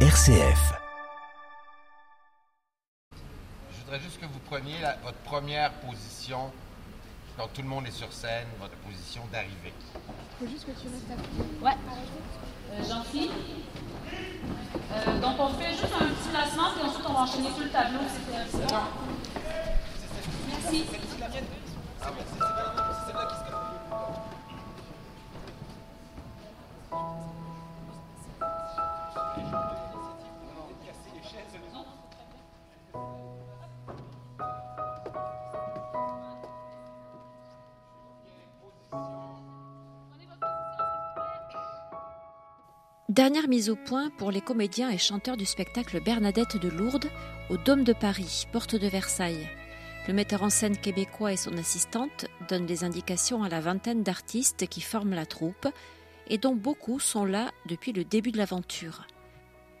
RCF. Je voudrais juste que vous preniez la- votre première position quand tout le monde est sur scène, votre position d'arrivée. Ouais. Euh, Jean-Philippe. Euh, donc on fait juste un petit placement, puis ensuite on va enchaîner tout le tableau. C'est c'est bon. Merci. Dernière mise au point pour les comédiens et chanteurs du spectacle Bernadette de Lourdes au Dôme de Paris, porte de Versailles. Le metteur en scène québécois et son assistante donnent des indications à la vingtaine d'artistes qui forment la troupe et dont beaucoup sont là depuis le début de l'aventure.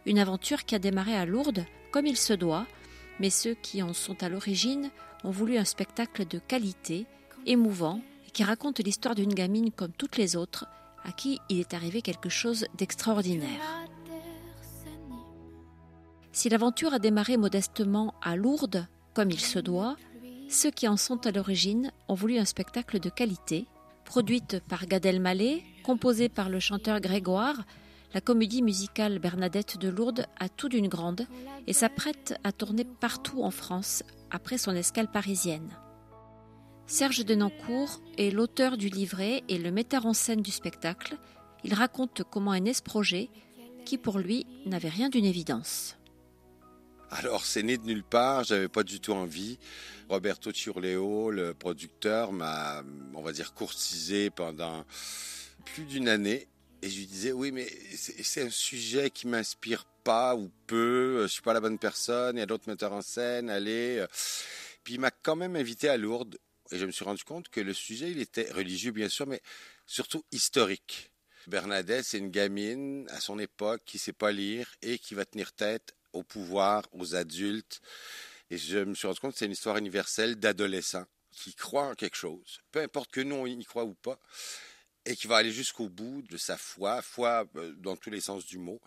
Une aventure qui a démarré à Lourdes comme il se doit, mais ceux qui en sont à l'origine ont voulu un spectacle de qualité, émouvant, qui raconte l'histoire d'une gamine comme toutes les autres, à qui il est arrivé quelque chose d'extraordinaire. Si l'aventure a démarré modestement à Lourdes, comme il se doit, ceux qui en sont à l'origine ont voulu un spectacle de qualité, produite par Gad Elmaleh, composée par le chanteur Grégoire, la comédie musicale Bernadette de Lourdes a tout d'une grande et s'apprête à tourner partout en France après son escale parisienne. Serge Denancourt est l'auteur du livret et le metteur en scène du spectacle. Il raconte comment est né ce projet qui pour lui n'avait rien d'une évidence. Alors, c'est né de nulle part, j'avais pas du tout envie. Roberto Ciurleo, le producteur, m'a, on va dire, courtisé pendant plus d'une année. Et je lui disais, oui, mais c'est un sujet qui m'inspire pas ou peu, je suis pas la bonne personne, il y a d'autres metteurs en scène, allez. Puis il m'a quand même invité à Lourdes. Et je me suis rendu compte que le sujet, il était religieux, bien sûr, mais surtout historique. Bernadette, c'est une gamine à son époque qui sait pas lire et qui va tenir tête au pouvoir, aux adultes. Et je me suis rendu compte que c'est une histoire universelle d'adolescents qui croient en quelque chose, peu importe que nous on y croit ou pas, et qui va aller jusqu'au bout de sa foi, foi euh, dans tous les sens du mot.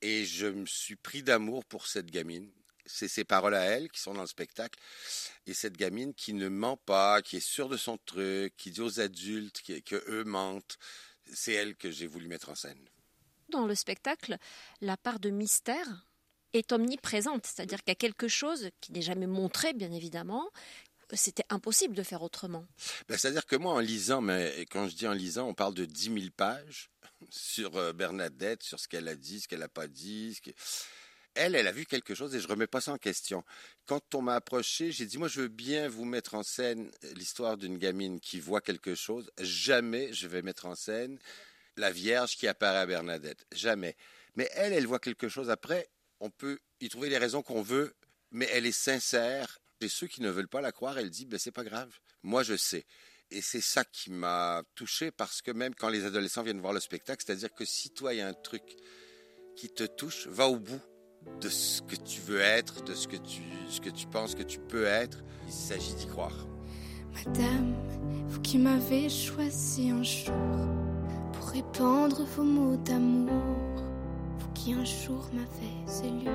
Et je me suis pris d'amour pour cette gamine. C'est ses paroles à elle qui sont dans le spectacle. Et cette gamine qui ne ment pas, qui est sûre de son truc, qui dit aux adultes que, que eux mentent. C'est elle que j'ai voulu mettre en scène. Dans le spectacle, la part de mystère est omniprésente, c'est-à-dire qu'il y a quelque chose qui n'est jamais montré, bien évidemment. C'était impossible de faire autrement. Ben, C'est-à-dire que moi, en lisant, mais quand je dis en lisant, on parle de 10 000 pages sur euh, Bernadette, sur ce qu'elle a dit, ce qu'elle n'a pas dit. ce Elle, elle a vu quelque chose et je remets pas ça en question. Quand on m'a approché, j'ai dit, moi, je veux bien vous mettre en scène l'histoire d'une gamine qui voit quelque chose. Jamais je vais mettre en scène la Vierge qui apparaît à Bernadette. Jamais. Mais elle, elle voit quelque chose. Après, on peut y trouver les raisons qu'on veut, mais elle est sincère. Et ceux qui ne veulent pas la croire, elle dit, ben, c'est pas grave. Moi, je sais. Et c'est ça qui m'a touché parce que même quand les adolescents viennent voir le spectacle, c'est-à-dire que si toi, il y a un truc qui te touche, va au bout de ce que tu veux être, de ce que tu, penses que tu peux être. Il s'agit d'y croire. Madame, vous qui m'avez choisi un jour pour répandre vos mots d'amour, vous qui un jour m'avez élu,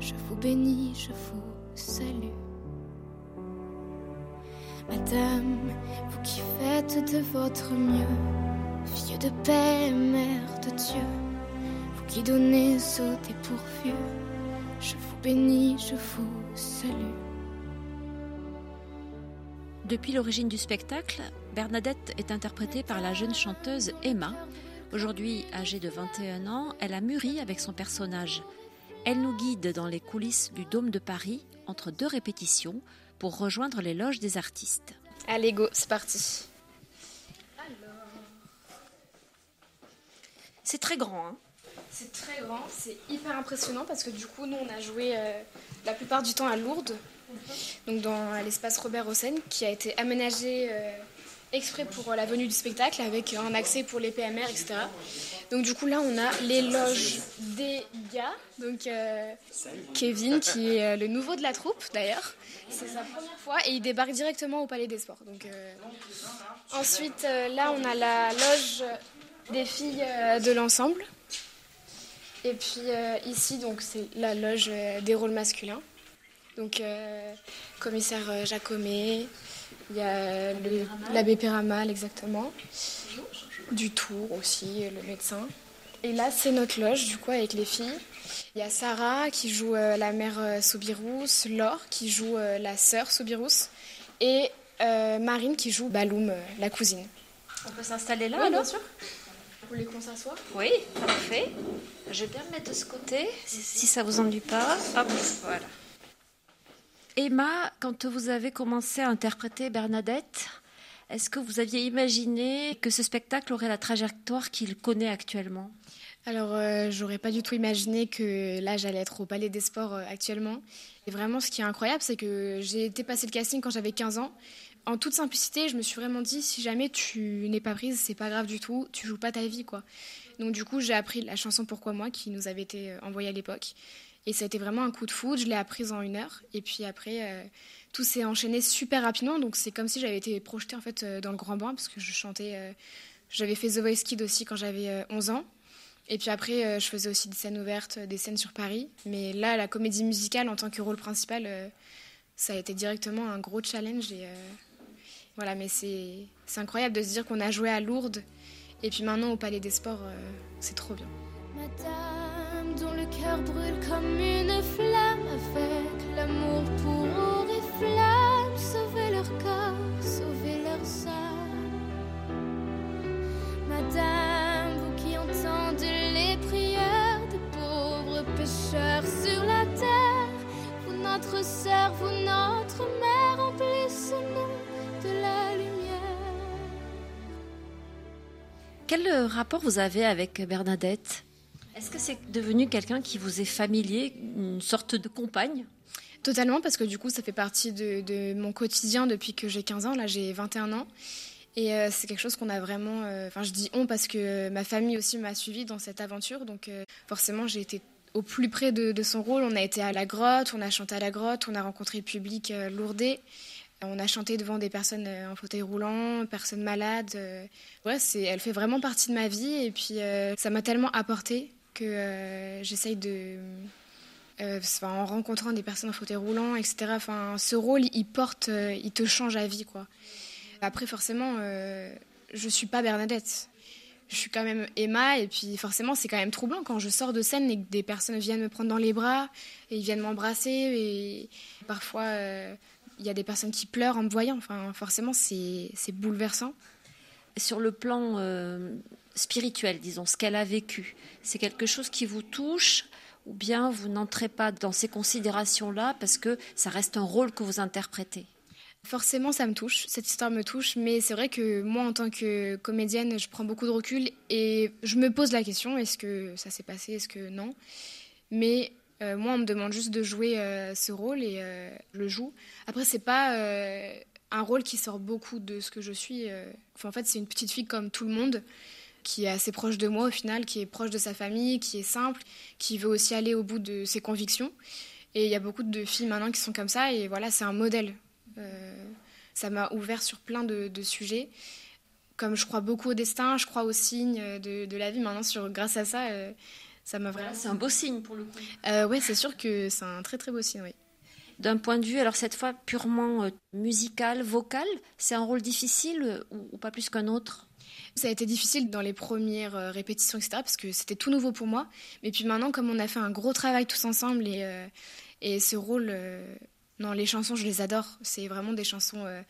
je vous bénis, je vous salue. Madame, vous qui faites de votre mieux, fille de paix, mère de Dieu, qui donnez au dépourvu, je vous bénis, je vous salue. Depuis l'origine du spectacle, Bernadette est interprétée par la jeune chanteuse Emma. Aujourd'hui âgée de 21 ans, elle a mûri avec son personnage. Elle nous guide dans les coulisses du Dôme de Paris entre deux répétitions pour rejoindre les loges des artistes. Allez, go, c'est parti. C'est très grand, hein C'est très grand, c'est hyper impressionnant parce que du coup, nous, on a joué euh, la plupart du temps à Lourdes, donc dans l'espace Robert Hossein, qui a été aménagé euh, exprès pour la venue du spectacle avec un accès pour les PMR, etc. Donc du coup, là, on a les loges des gars, donc euh, Kevin, qui est le nouveau de la troupe d'ailleurs. C'est sa première fois et il débarque directement au Palais des Sports. Donc, Ensuite, là, on a la loge des filles de l'ensemble. Et puis ici, donc c'est la loge des rôles masculins. Donc commissaire Jacomet, il y a l'abbé Péramal exactement, du Tour aussi, le médecin. Et là, c'est notre loge, du coup, avec les filles. Il y a Sarah qui joue euh, la mère euh, Soubirous, Laure qui joue euh, la sœur Soubirous et Marine qui joue Baloum, la cousine. On peut s'installer là Oui, bien sûr? Vous voulez qu'on s'assoie Oui, parfait. Je vais bien me mettre de ce côté, si ça vous ennuie pas. Hop, voilà. Emma, quand vous avez commencé à interpréter Bernadette, est-ce que vous aviez imaginé que ce spectacle aurait la trajectoire qu'il connaît actuellement? Alors, euh, j'aurais pas du tout imaginé que là, j'allais être au Palais des Sports euh, actuellement. Et vraiment, ce qui est incroyable, c'est que j'ai été passer le casting quand j'avais 15 ans. En toute simplicité, je me suis vraiment dit, si jamais tu n'es pas prise, c'est pas grave du tout, tu joues pas ta vie, quoi. Donc, du coup, j'ai appris la chanson Pourquoi moi, qui nous avait été euh, envoyée à l'époque. Et ça a été vraiment un coup de foudre, je l'ai apprise en une heure. Et puis après, tout s'est enchaîné super rapidement. Donc, c'est comme si j'avais été projetée, en fait, dans le grand bain, parce que je chantais... j'avais fait The Voice Kid aussi quand j'avais 11 ans. Et puis après, euh, je faisais aussi des scènes ouvertes, des scènes sur Paris. Mais là, la comédie musicale en tant que rôle principal, euh, ça a été directement un gros challenge. Et, euh, voilà, mais c'est incroyable de se dire qu'on a joué à Lourdes. Et puis maintenant, au Palais des Sports, c'est trop bien. Madame, dont le cœur brûle comme une flamme, avec l'amour pour or et flamme, sauver leur corps, sauver leur âme. Madame, sur la terre. Vous notre sœur, vous notre mère, Quel euh, rapport vous avez avec Bernadette? Est-ce que c'est devenu quelqu'un qui vous est familier, une sorte de compagne? Totalement, parce que du coup, ça fait partie de, mon quotidien depuis que j'ai 15 ans. Là, j'ai 21 ans. Et euh, c'est quelque chose qu'on a vraiment. Euh, enfin, je dis on parce que ma famille aussi m'a suivi dans cette aventure. Donc, forcément, j'ai été au plus près de, son rôle. On a été à la grotte, on a chanté à la grotte, on a rencontré le public lourdé. On a chanté devant des personnes euh, en fauteuil roulant, personnes malades. Euh. Ouais, c'est, elle fait vraiment partie de ma vie et puis ça m'a tellement apporté que j'essaye de, en rencontrant des personnes en fauteuil roulant, etc. Enfin, ce rôle, il porte, il te change à vie, quoi. Après, forcément, je suis pas Bernadette je suis quand même Emma et puis forcément c'est quand même troublant quand je sors de scène et que des personnes viennent me prendre dans les bras et ils viennent m'embrasser et parfois euh, il y a des personnes qui pleurent en me voyant. Enfin forcément c'est bouleversant. Sur le plan euh, spirituel, disons, ce qu'elle a vécu, c'est quelque chose qui vous touche ou bien vous n'entrez pas dans ces considérations-là parce que ça reste un rôle que vous interprétez? Forcément, ça me touche, cette histoire me touche, mais c'est vrai que moi, en tant que comédienne, je prends beaucoup de recul et je me pose la question est-ce que ça s'est passé, est-ce que non? Mais euh, moi, on me demande juste de jouer euh, ce rôle et euh, je le joue. Après, c'est pas un rôle qui sort beaucoup de ce que je suis. en fait, c'est une petite fille comme tout le monde qui est assez proche de moi au final, qui est proche de sa famille, qui est simple, qui veut aussi aller au bout de ses convictions. Et il y a beaucoup de filles maintenant qui sont comme ça, et voilà, c'est un modèle. Ça m'a ouvert sur plein de, sujets. Comme je crois beaucoup au destin, je crois aux signes de, la vie. Maintenant, sur, grâce à ça, ça m'a vraiment. C'est un beau signe pour le coup. Euh, ouais, c'est sûr que c'est un très très beau signe, oui. D'un point de vue, alors cette fois purement musical, vocal, c'est un rôle difficile ou, pas plus qu'un autre? Ça a été difficile dans les premières répétitions, etc., parce que c'était tout nouveau pour moi. Mais puis maintenant, comme on a fait un gros travail tous ensemble et, et ce rôle non, les chansons, je les adore. C'est vraiment des chansons euh,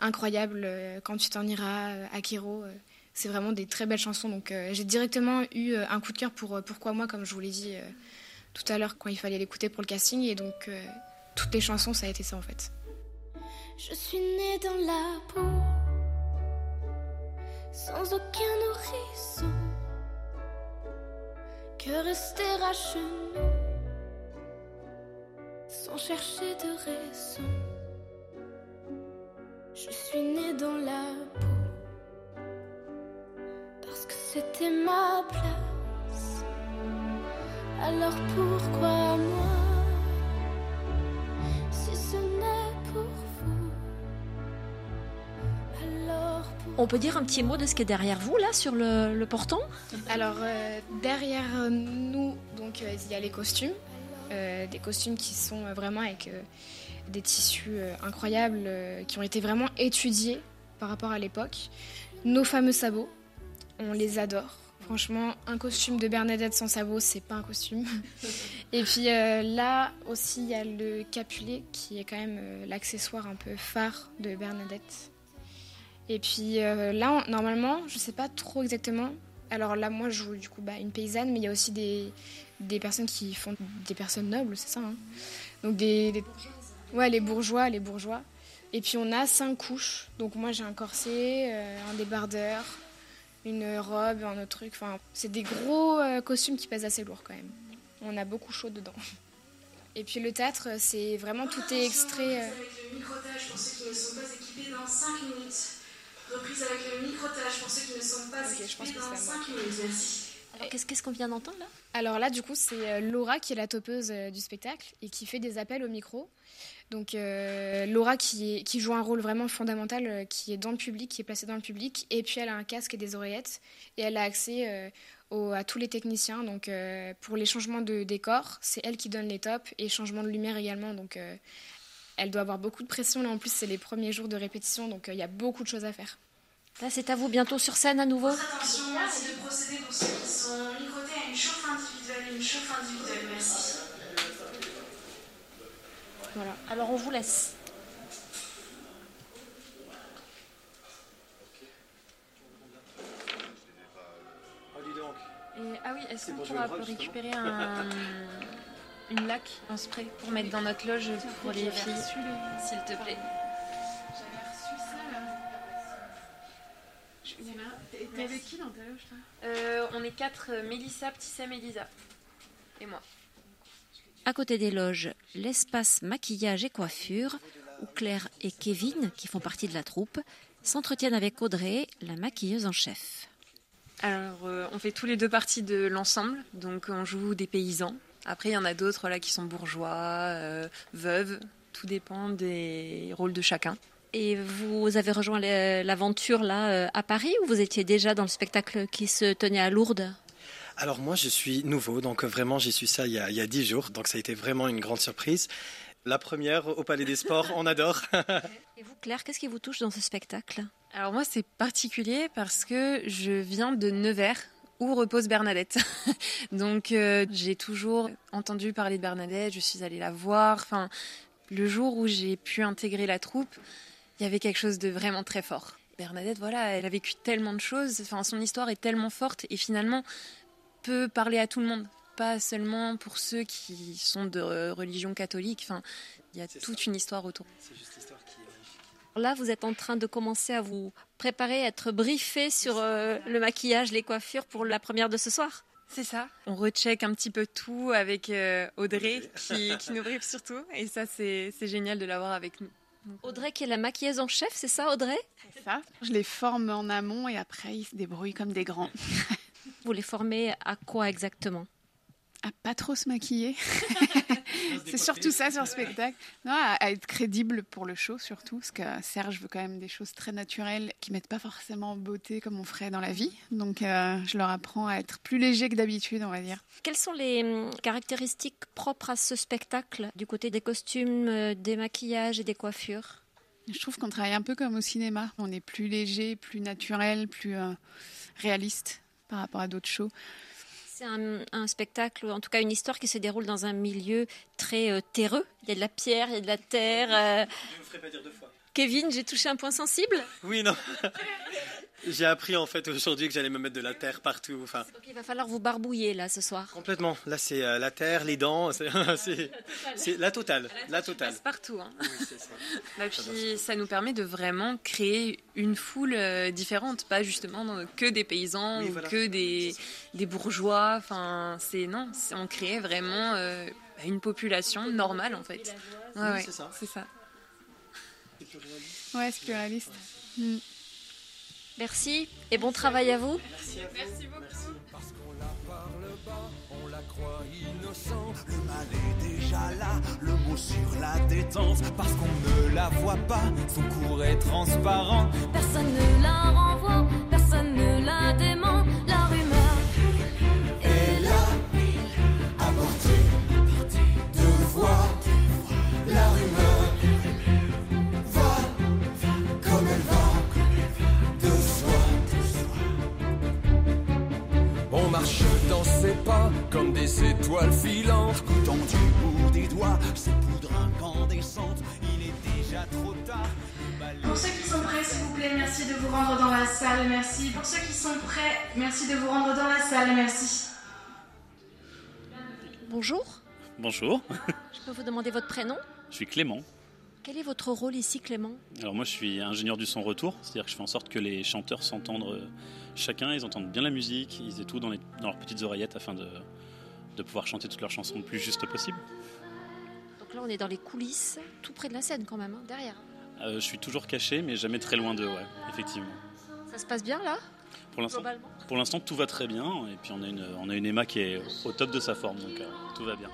incroyables. Euh, quand tu t'en iras, euh, Akiro, c'est vraiment des très belles chansons. Donc j'ai directement eu un coup de cœur pour Pourquoi moi, comme je vous l'ai dit tout à l'heure quand il fallait l'écouter pour le casting. Et donc toutes les chansons, ça a été ça en fait. Je suis née dans la peau, sans aucun nourrisson, que rester à sans chercher de raison. Je suis née dans la peau parce que c'était ma place. Alors pourquoi moi si ce n'est pour vous? Alors pourquoi On peut dire un petit mot de ce qui est derrière vous, là, sur le, le portant Alors, euh, derrière nous, donc euh, il y a les costumes. Euh, des costumes qui sont euh, vraiment avec euh, des tissus euh, incroyables, euh, qui ont été vraiment étudiés par rapport à l'époque. Nos fameux sabots, on les adore. Franchement, un costume de Bernadette sans sabots, c'est pas un costume. Et puis euh, là aussi, il y a le capulet qui est quand même euh, l'accessoire un peu phare de Bernadette. Et puis euh, là, on- normalement, je sais pas trop exactement. Alors là, moi, je joue du coup bah, une paysanne, mais il y a aussi des, des personnes qui font des personnes nobles, c'est ça. hein. Donc des, des- ouais, les bourgeois, les bourgeois. Et puis on a cinq couches. Donc moi, j'ai un corset, un débardeur, une robe, un autre truc. Enfin, c'est des gros euh, costumes qui pèsent assez lourd quand même. On a beaucoup chaud dedans. Et puis le théâtre, c'est vraiment tout est extrait. euh, Avec le microtage pour ceux qui ne sont pas équipés dans 5 minutes. Reprise avec le microtage pour ceux qui ne sont pas Ok, je pense équipés dans c'est à 5 minutes. Merci. Alors, qu'est-ce qu'on vient d'entendre, là? Alors là, du coup, c'est euh, Laura qui est la topeuse euh, du spectacle et qui fait des appels au micro. Donc euh, Laura qui, joue un rôle vraiment fondamental, qui est dans le public, qui est placée dans le public, et puis elle a un casque et des oreillettes, et elle a accès à tous les techniciens. Donc pour les changements de décor, c'est elle qui donne les tops, et changement de lumière également. Donc elle doit avoir beaucoup de pression. Là en plus, c'est les premiers jours de répétition, donc il y a beaucoup de choses à faire. Là, c'est à vous bientôt sur scène à nouveau Attention, merci de procéder pour ceux qui sont microtés à une chauffe individuelle. Une chauffe individuelle, merci. Voilà. Alors, on vous laisse. Et- ah oui, est-ce qu'on pourra récupérer un, une laque, un spray pour mettre dans notre loge pour les filles, s'il te plaît il y en a un- T'es avec qui dans ta loge Euh, On est quatre, euh, Mélissa, Ptissem, Elisa et moi. À côté des loges, l'espace maquillage et coiffure, où Claire et Kevin, qui font partie de la troupe, s'entretiennent avec Audrey, la maquilleuse en chef. Alors, euh, on fait tous les deux partie de l'ensemble, donc on joue des paysans. Après, il y en a d'autres là qui sont bourgeois, euh, veuves. Tout dépend des rôles de chacun. Et vous avez rejoint l'aventure là euh, à Paris ou vous étiez déjà dans le spectacle qui se tenait à Lourdes? Alors moi, je suis nouveau, donc vraiment, j'ai su ça il y, a, 10 jours, donc ça a été vraiment une grande surprise. La première au Palais des Sports, on adore. Et vous, Claire, qu'est-ce qui vous touche dans ce spectacle? Alors moi, c'est particulier parce que je viens de Nevers où repose Bernadette. Donc euh, j'ai toujours entendu parler de Bernadette, je suis allée la voir. Enfin, le jour où j'ai pu intégrer la troupe, il y avait quelque chose de vraiment très fort. Bernadette, voilà, elle a vécu tellement de choses. Enfin, son histoire est tellement forte et finalement peut parler à tout le monde, pas seulement pour ceux qui sont de religion catholique. Enfin, il y a toute ça. une histoire autour. C'est juste l'histoire qui. Là, vous êtes en train de commencer à vous préparer, à être briefé sur euh, le maquillage, les coiffures pour la première de ce soir. C'est ça. On recheck un petit peu tout avec euh, Audrey qui, qui nous briefe surtout. Et ça, c'est génial de l'avoir avec nous. Donc, Audrey qui est la maquilleuse en chef, c'est ça Audrey? C'est ça. Je les forme en amont et après ils se débrouillent comme des grands. Vous les formez à quoi exactement? À pas trop se maquiller. C'est surtout ça sur le spectacle. Non, à, à être crédible pour le show surtout, parce que Serge veut quand même des choses très naturelles qui mettent pas forcément en beauté comme on ferait dans la vie. Donc euh, je leur apprends à être plus léger que d'habitude, on va dire. Quelles sont les hum, caractéristiques propres à ce spectacle du côté des costumes, euh, des maquillages et des coiffures? Je trouve qu'on travaille un peu comme au cinéma. On est plus léger, plus naturel, plus euh, réaliste par rapport à d'autres shows. C'est un, un spectacle, ou en tout cas une histoire qui se déroule dans un milieu très euh, terreux. Il y a de la pierre, il y a de la terre. euh. Je ne vous ferai pas dire deux fois. Kevin, j'ai touché un point sensible. Oui, non. j'ai appris en fait aujourd'hui que j'allais me mettre de la terre partout. Enfin, Donc il va falloir vous barbouiller là ce soir. complètement. Là, c'est euh, la terre, les dents, c'est c'est- c'est la totale. La totale. passe partout. hein. Oui, c'est ça. Bah, puis ça nous permet de vraiment créer une foule euh, différente, pas justement que des paysans Oui, ou voilà. que des, des bourgeois. Enfin, c'est non, c'est- on crée vraiment euh, une population normale en fait. Ouais, ouais, c'est ça. C'est ça. C'est plus réaliste. Ouais, c'est plus réaliste. Merci et bon travail à vous. Merci à vous. Merci beaucoup. Parce qu'on la parle bas, on la croix innocente. Le mal est déjà là, le mot sur la détente. Parce qu'on ne la voit pas, son cours est transparent. Personne ne la renvoie, personne ne la dément. Pas comme des étoiles filantes. Coûtant du bout des doigts, ces poudres incandescentes. Il est déjà trop tard. Pour ceux qui sont prêts, s'il vous plaît, merci de vous rendre dans la salle, merci. Pour ceux qui sont prêts, merci de vous rendre dans la salle, merci. Bonjour, Bonjour, je peux vous demander votre prénom? Je suis Clément. Quel est votre rôle ici, Clément? Alors moi je suis ingénieur du son retour, c'est-à-dire que je fais en sorte que les chanteurs s'entendent euh, chacun, ils entendent bien la musique, ils aient tout dans, les- dans leurs petites oreillettes afin de, de pouvoir chanter toutes leurs chansons le plus juste possible. Donc là, on est dans les coulisses, tout près de la scène quand même, hein, derrière. Euh, je suis toujours caché mais jamais très loin d'eux, ouais, effectivement. Ça se passe bien là? Pour l'instant, Globalement? pour l'instant tout va très bien et puis on a une, on a une Emma qui est au top de sa forme donc euh, tout va bien.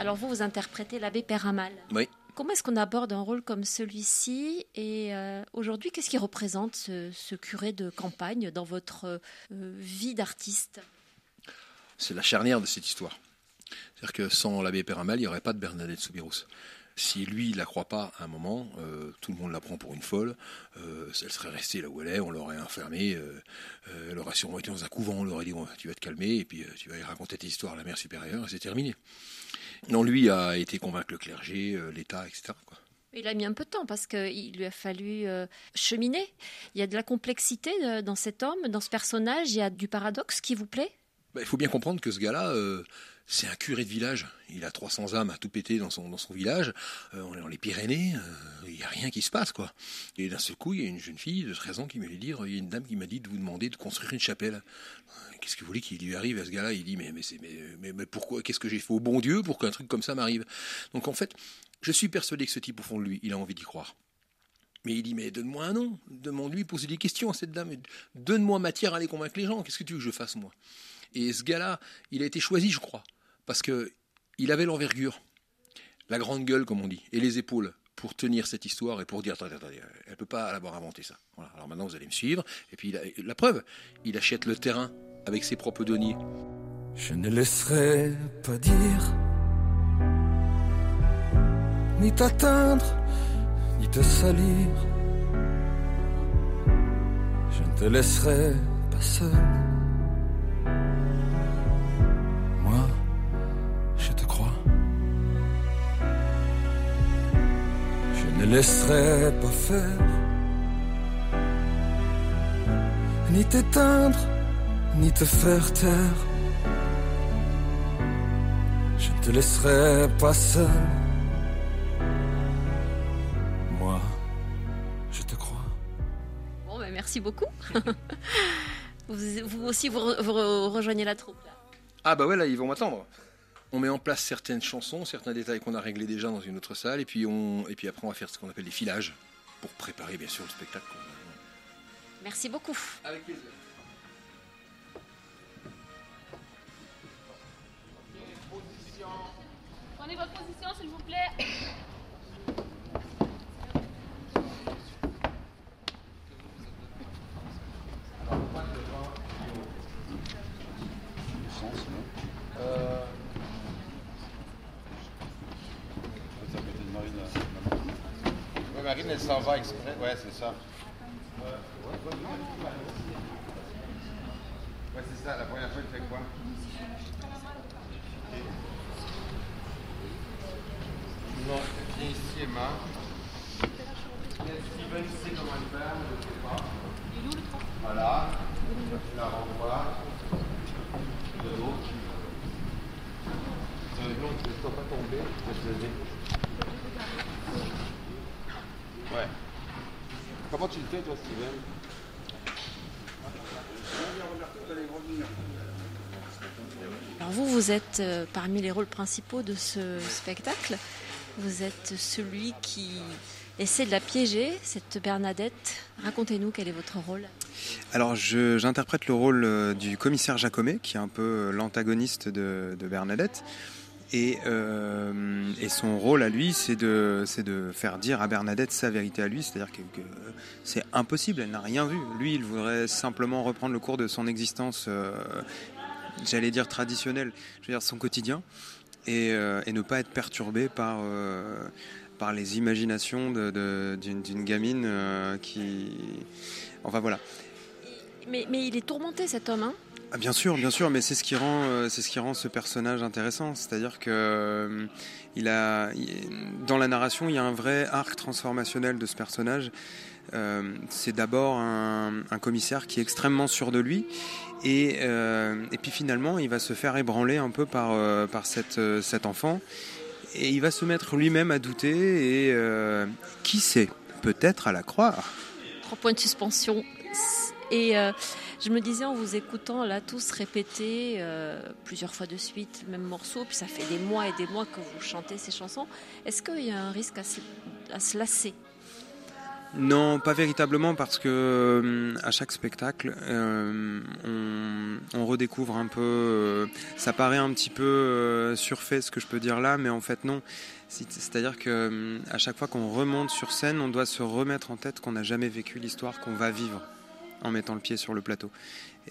Alors vous, vous interprétez l'abbé Péramal. Oui. Comment est-ce qu'on aborde un rôle comme celui-ci Et euh, aujourd'hui, qu'est-ce qui représente ce, ce curé de campagne dans votre euh, vie d'artiste? C'est la charnière de cette histoire. C'est-à-dire que sans l'abbé Péramal, il n'y aurait pas de Bernadette Soubirous. Si lui, il la croit pas à un moment, euh, tout le monde la prend pour une folle. euh, elle serait restée là où elle est, on l'aurait enfermée. euh, elle aurait sûrement été dans un couvent, on leur aurait dit Bon, tu vas te calmer et puis tu vas y raconter tes histoires à la mère supérieure et c'est terminé. Non, lui a été convaincre le clergé, euh, l'État, etc. quoi. Il a mis un peu de temps parce qu'il lui a fallu euh, cheminer. Il y a de la complexité euh, dans cet homme, dans ce personnage. Il y a du paradoxe qui vous plaît? Bah, il faut bien comprendre que ce gars-là, euh, c'est un curé de village. Il a 300 âmes à tout péter dans son, dans son village. Euh, on est dans les Pyrénées, euh, il n'y a rien qui se passe, quoi. Et d'un seul coup, il y a une jeune fille de 13 ans qui me dit il y a une dame qui m'a dit de vous demander de construire une chapelle. Euh, Qu'est-ce que vous voulez qu'il lui arrive à ce gars-là? Il dit, mais, mais, mais, mais pourquoi Qu'est-ce que j'ai fait au bon Dieu pour qu'un truc comme ça m'arrive? Donc en fait, je suis persuadé que ce type, au fond de lui, il a envie d'y croire. Mais il dit, mais donne-moi un nom, demande-lui, pose des questions à cette dame, donne-moi matière à aller convaincre les gens, qu'est-ce que tu veux que je fasse moi? Et ce gars-là, il a été choisi, je crois, parce que il avait l'envergure, la grande gueule, comme on dit, et les épaules pour tenir cette histoire et pour dire, attendez, elle peut pas l'avoir inventé ça. Alors maintenant, vous allez me suivre, et puis la preuve, il achète le terrain avec ses propres deniers. Je ne laisserai pas dire, ni t'atteindre, ni te salir. Je ne te laisserai pas seul. Ne laisserai pas faire, ni t'éteindre, ni te faire taire. Je ne te laisserai pas seul. Moi, je te crois. Bon, ben, merci beaucoup. vous, vous aussi, vous, re- vous re- rejoignez la troupe. là. Ah bah ouais, là, ils vont m'attendre. On met en place certaines chansons, certains détails qu'on a réglés déjà dans une autre salle, et puis, on, et puis après, on va faire ce qu'on appelle des filages, pour préparer, bien sûr, le spectacle. Merci beaucoup. Avec plaisir. Prenez votre position, s'il vous plaît. Marine, elle s'en va exprès. Ouais, c'est ça. Ouais, c'est ça. La première fois, il fait quoi? Non, viens ici, Emma. Steven sait comment le faire, je ne sais pas. Voilà. Tu la renvoies. De l'autre. De l'autre, ne dois pas tomber. Je te le dis. Ouais. Comment tu le fais, toi, Steven Alors vous, vous êtes euh, parmi les rôles principaux de ce spectacle. Vous êtes celui qui essaie de la piéger, cette Bernadette. Racontez-nous quel est votre rôle. Alors je- j'interprète le rôle euh, du commissaire Jacomet, qui est un peu euh, l'antagoniste de, de Bernadette. Et, euh, et son rôle à lui, c'est de, de faire dire à Bernadette sa vérité à lui, c'est-à-dire que, c'est impossible, elle n'a rien vu. Lui, il voudrait simplement reprendre le cours de son existence, euh, j'allais dire traditionnelle, je veux dire son quotidien, et, euh, et ne pas être perturbé par, par les imaginations d'une gamine qui... Enfin voilà. Mais, mais il est tourmenté cet homme, hein Ah, bien sûr, bien sûr, mais c'est ce qui rend, euh, c'est ce qui rend ce personnage intéressant. C'est-à-dire que euh, il a, dans la narration, il y a un vrai arc transformationnel de ce personnage. Euh, c'est d'abord un, commissaire qui est extrêmement sûr de lui, et, et puis finalement, il va se faire ébranler un peu par, par cette, cet enfant, et il va se mettre lui-même à douter. Et qui sait, peut-être à la croire. Trois points de suspension. Et euh, je me disais en vous écoutant là tous répéter euh, plusieurs fois de suite le même morceau, puis ça fait des mois et des mois que vous chantez ces chansons. Est-ce qu'il y a un risque à se, lasser? Non, pas véritablement parce que euh, à chaque spectacle, on, redécouvre un peu. ça paraît un petit peu surfait ce que je peux dire là, mais en fait non. C'est- C'est-à-dire que à chaque fois qu'on remonte sur scène, on doit se remettre en tête qu'on n'a jamais vécu l'histoire qu'on va vivre en mettant le pied sur le plateau.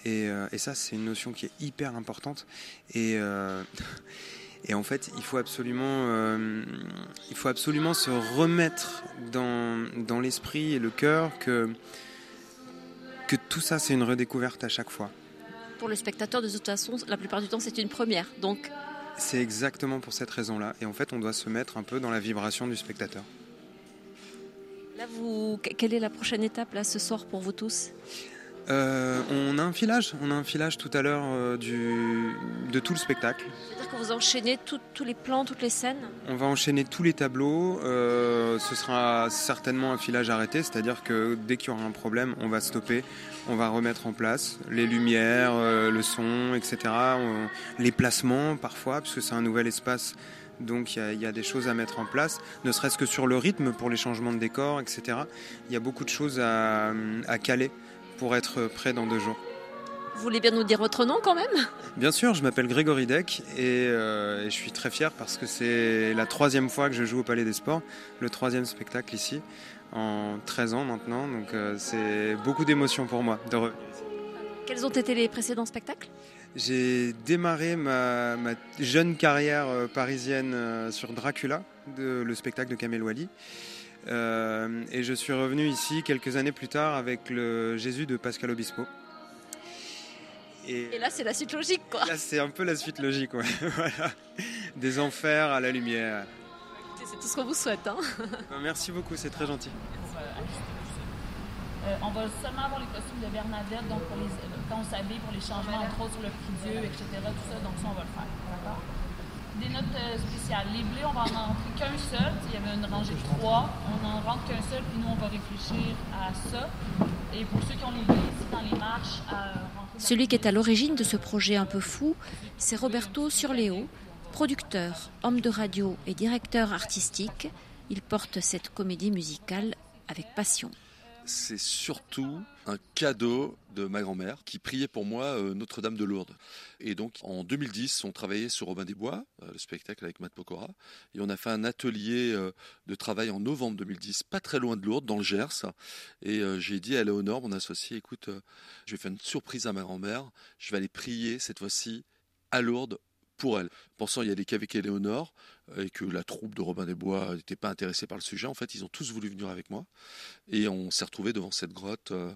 Et, euh, et ça, c'est une notion qui est hyper importante. Et euh, et en fait, il faut absolument, euh, il faut absolument se remettre dans, dans l'esprit et le cœur que, que tout ça, c'est une redécouverte à chaque fois. Pour le spectateur, de toute façon, la plupart du temps, c'est une première. Donc, C'est exactement pour cette raison-là. Et en fait, on doit se mettre un peu dans la vibration du spectateur. Là, vous, quelle est la prochaine étape là ce soir pour vous tous? Euh, on a un filage, on a un filage tout à l'heure euh, du- de tout le spectacle. C'est-à-dire que vous enchaînez tout- tous les plans, toutes les scènes? On va enchaîner tous les tableaux. euh, ce sera certainement un filage arrêté, c'est-à-dire que dès qu'il y aura un problème, on va stopper, on va remettre en place les lumières, le son, etc. On- les placements parfois, parce que c'est un nouvel espace. Donc il y, a- il y a des choses à mettre en place, ne serait-ce que sur le rythme pour les changements de décor, etc. Il y a beaucoup de choses à, à caler pour être prêt dans deux jours. Vous voulez bien nous dire votre nom quand même? Bien sûr, je m'appelle Grégory Deck et, euh, et je suis très fier parce que c'est la troisième fois que je joue au Palais des Sports, le troisième spectacle ici, en 13 ans maintenant. Donc euh, c'est beaucoup d'émotions pour moi de revenir ici. Quels ont été les précédents spectacles? J'ai démarré ma, ma jeune carrière euh, parisienne euh, sur Dracula, de- le spectacle de Kamel Wally. Euh, et je suis revenu ici quelques années plus tard avec le Jésus de Pascal Obispo. Et là, c'est la suite logique, quoi. Là, c'est un peu la suite logique, ouais. voilà. Des enfers à la lumière. C'est tout ce qu'on vous souhaite. Hein. Merci beaucoup, c'est très gentil. Euh, on va seulement avoir les costumes de Bernadette, donc pour les, euh, quand on s'habille pour les changements, entre autres sur le prix Dieu, etc. Tout ça, donc ça, on va le faire. D'accord? Des notes euh, spéciales. Les blés, on va en rentrer qu'un seul. Il y avait une rangée de trois. On n'en rentre qu'un seul, puis nous, on va réfléchir à ça. Et pour ceux qui ont les blés ici dans les marches, à Celui qui est à l'origine de ce projet un peu fou, c'est Roberto Surleo, producteur, homme de radio et directeur artistique. Il porte cette comédie musicale avec passion. C'est surtout un cadeau de ma grand-mère qui priait pour moi euh, Notre-Dame de Lourdes. Et donc en 2010, on travaillait sur Robin des Bois, euh, le spectacle avec Matt Pokora, et on a fait un atelier euh, de travail en novembre 2010, pas très loin de Lourdes, dans le Gers. Et j'ai dit à Léonore, mon associé, écoute, je vais faire une surprise à ma grand-mère, je vais aller prier cette fois-ci à Lourdes pour elle. Pensant y aller qu'avec Éléonore euh, et que la troupe de Robin des Bois n'était pas intéressée par le sujet, en fait, ils ont tous voulu venir avec moi. Et on s'est retrouvés devant cette grotte euh,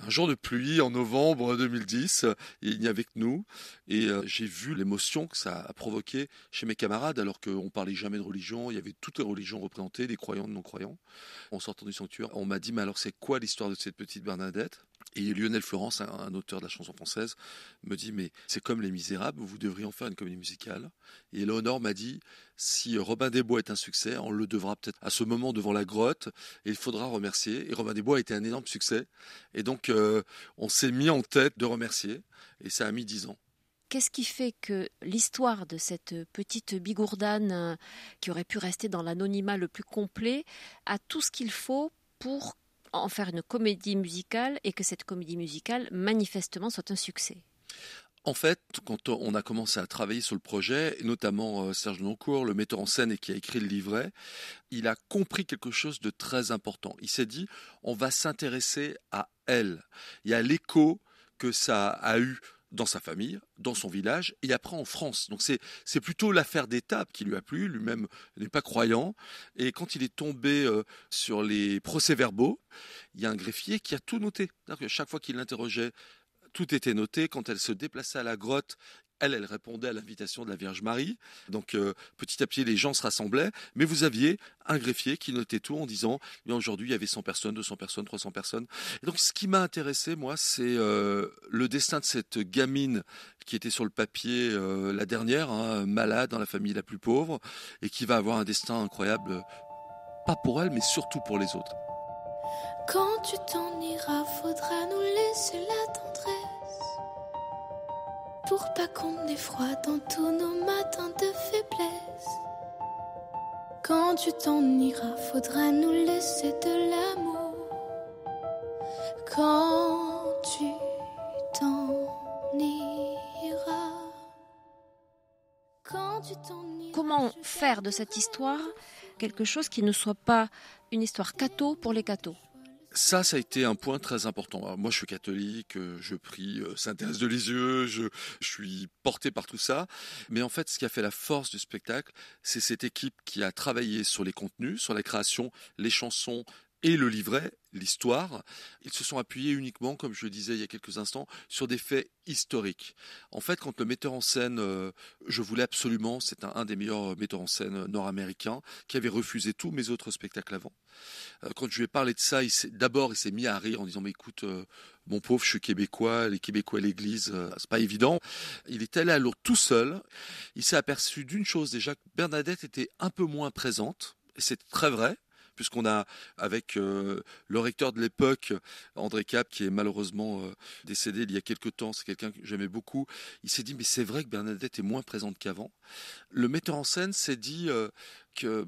un jour de pluie en novembre 2010. euh, Il y avait que nous. Et euh, j'ai vu l'émotion que ça a provoqué chez mes camarades, alors qu'on parlait jamais de religion. Il y avait toutes les religions représentées, des croyants, des non-croyants. En sortant du sanctuaire, on m'a dit, mais alors c'est quoi l'histoire de cette petite Bernadette? Et Lionel Florence, un, auteur de la chanson française, me dit mais c'est comme Les Misérables, vous devriez en faire une comédie musicale. Et Léonore m'a dit si Robin des Bois est un succès, on le devra peut-être à ce moment devant la grotte et il faudra remercier. Et Robin des Bois a été un énorme succès. Et donc euh, on s'est mis en tête de remercier et ça a mis dix ans. Qu'est-ce qui fait que l'histoire de cette petite bigourdane euh, qui aurait pu rester dans l'anonymat le plus complet a tout ce qu'il faut pour en faire une comédie musicale et que cette comédie musicale manifestement soit un succès En fait, quand on a commencé à travailler sur le projet, et notamment euh, Serge Noncourt, le metteur en scène et qui a écrit le livret, il a compris quelque chose de très important. Il s'est dit, on va s'intéresser à elle. Il y a l'écho que ça a eu dans sa famille, dans son village, et après en France. Donc c'est plutôt l'affaire d'étape qui lui a plu. Lui-même n'est pas croyant. Et quand il est tombé euh, sur les procès-verbaux, il y a un greffier qui a tout noté. Chaque fois qu'il l'interrogeait, tout était noté. Quand elle se déplaçait à la grotte, elle, elle répondait à l'invitation de la Vierge Marie. Donc euh, petit à petit, les gens se rassemblaient. Mais vous aviez un greffier qui notait tout en disant, aujourd'hui, il y avait 100 personnes, 200 personnes, 300 personnes. Et donc ce qui m'a intéressé, moi, c'est euh, le destin de cette gamine qui était sur le papier euh, la dernière, hein, malade dans la famille la plus pauvre, et qui va avoir un destin incroyable, pas pour elle, mais surtout pour les autres. Quand tu t'en iras, faudra nous laisser la tendresse. Pour pas qu'on ait froid dans tous nos matins de faiblesse. Quand tu t'en iras, faudra nous laisser de l'amour. Quand tu t'en iras. Quand tu t'en iras. Comment faire de cette histoire quelque chose qui ne soit pas une histoire catho pour les cathos? Ça, ça a été un point très important. Moi, je suis catholique, euh, je prie euh, Sainte-Thérèse de Lisieux, je suis porté par tout ça. Mais en fait, ce qui a fait la force du spectacle, c'est cette équipe qui a travaillé sur les contenus, sur la création, les chansons et le livret, l'histoire. Ils se sont appuyés uniquement, comme je le disais il y a quelques instants, sur des faits historiques. En fait, quand le metteur en scène, euh, je voulais absolument, c'est un, des meilleurs metteurs en scène nord-américains, qui avait refusé tous mes autres spectacles avant. Euh, quand je lui ai parlé de ça, d'abord il s'est mis à rire en disant mais écoute, euh, mon pauvre, je suis québécois, les Québécois à l'église, euh, c'est pas évident. Il est allé à Lourdes tout seul. Il s'est aperçu d'une chose déjà que Bernadette était un peu moins présente, et c'est très vrai puisqu'on a avec euh, le recteur de l'époque, André Cap, qui est malheureusement euh, décédé il y a quelques temps, c'est quelqu'un que j'aimais beaucoup, il s'est dit mais c'est vrai que Bernadette est moins présente qu'avant. Le metteur en scène s'est dit euh, que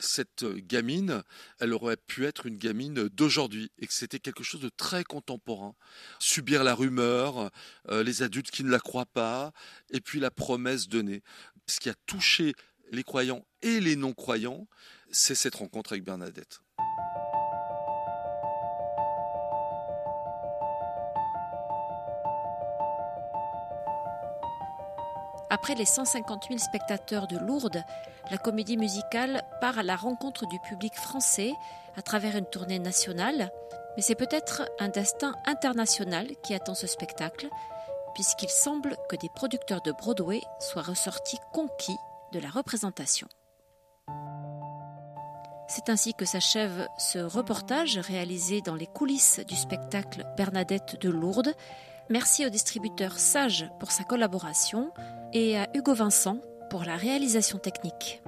cette gamine, elle aurait pu être une gamine d'aujourd'hui et que c'était quelque chose de très contemporain. Subir la rumeur, les adultes qui ne la croient pas, et puis la promesse donnée. Ce qui a touché les croyants et les non-croyants, c'est cette rencontre avec Bernadette. Après les 150 000 spectateurs de Lourdes, la comédie musicale part à la rencontre du public français à travers une tournée nationale, mais c'est peut-être un destin international qui attend ce spectacle, puisqu'il semble que des producteurs de Broadway soient ressortis conquis de la représentation. C'est ainsi que s'achève ce reportage réalisé dans les coulisses du spectacle Bernadette de Lourdes. Merci au distributeur Sage pour sa collaboration et à Hugo Vincent pour la réalisation technique.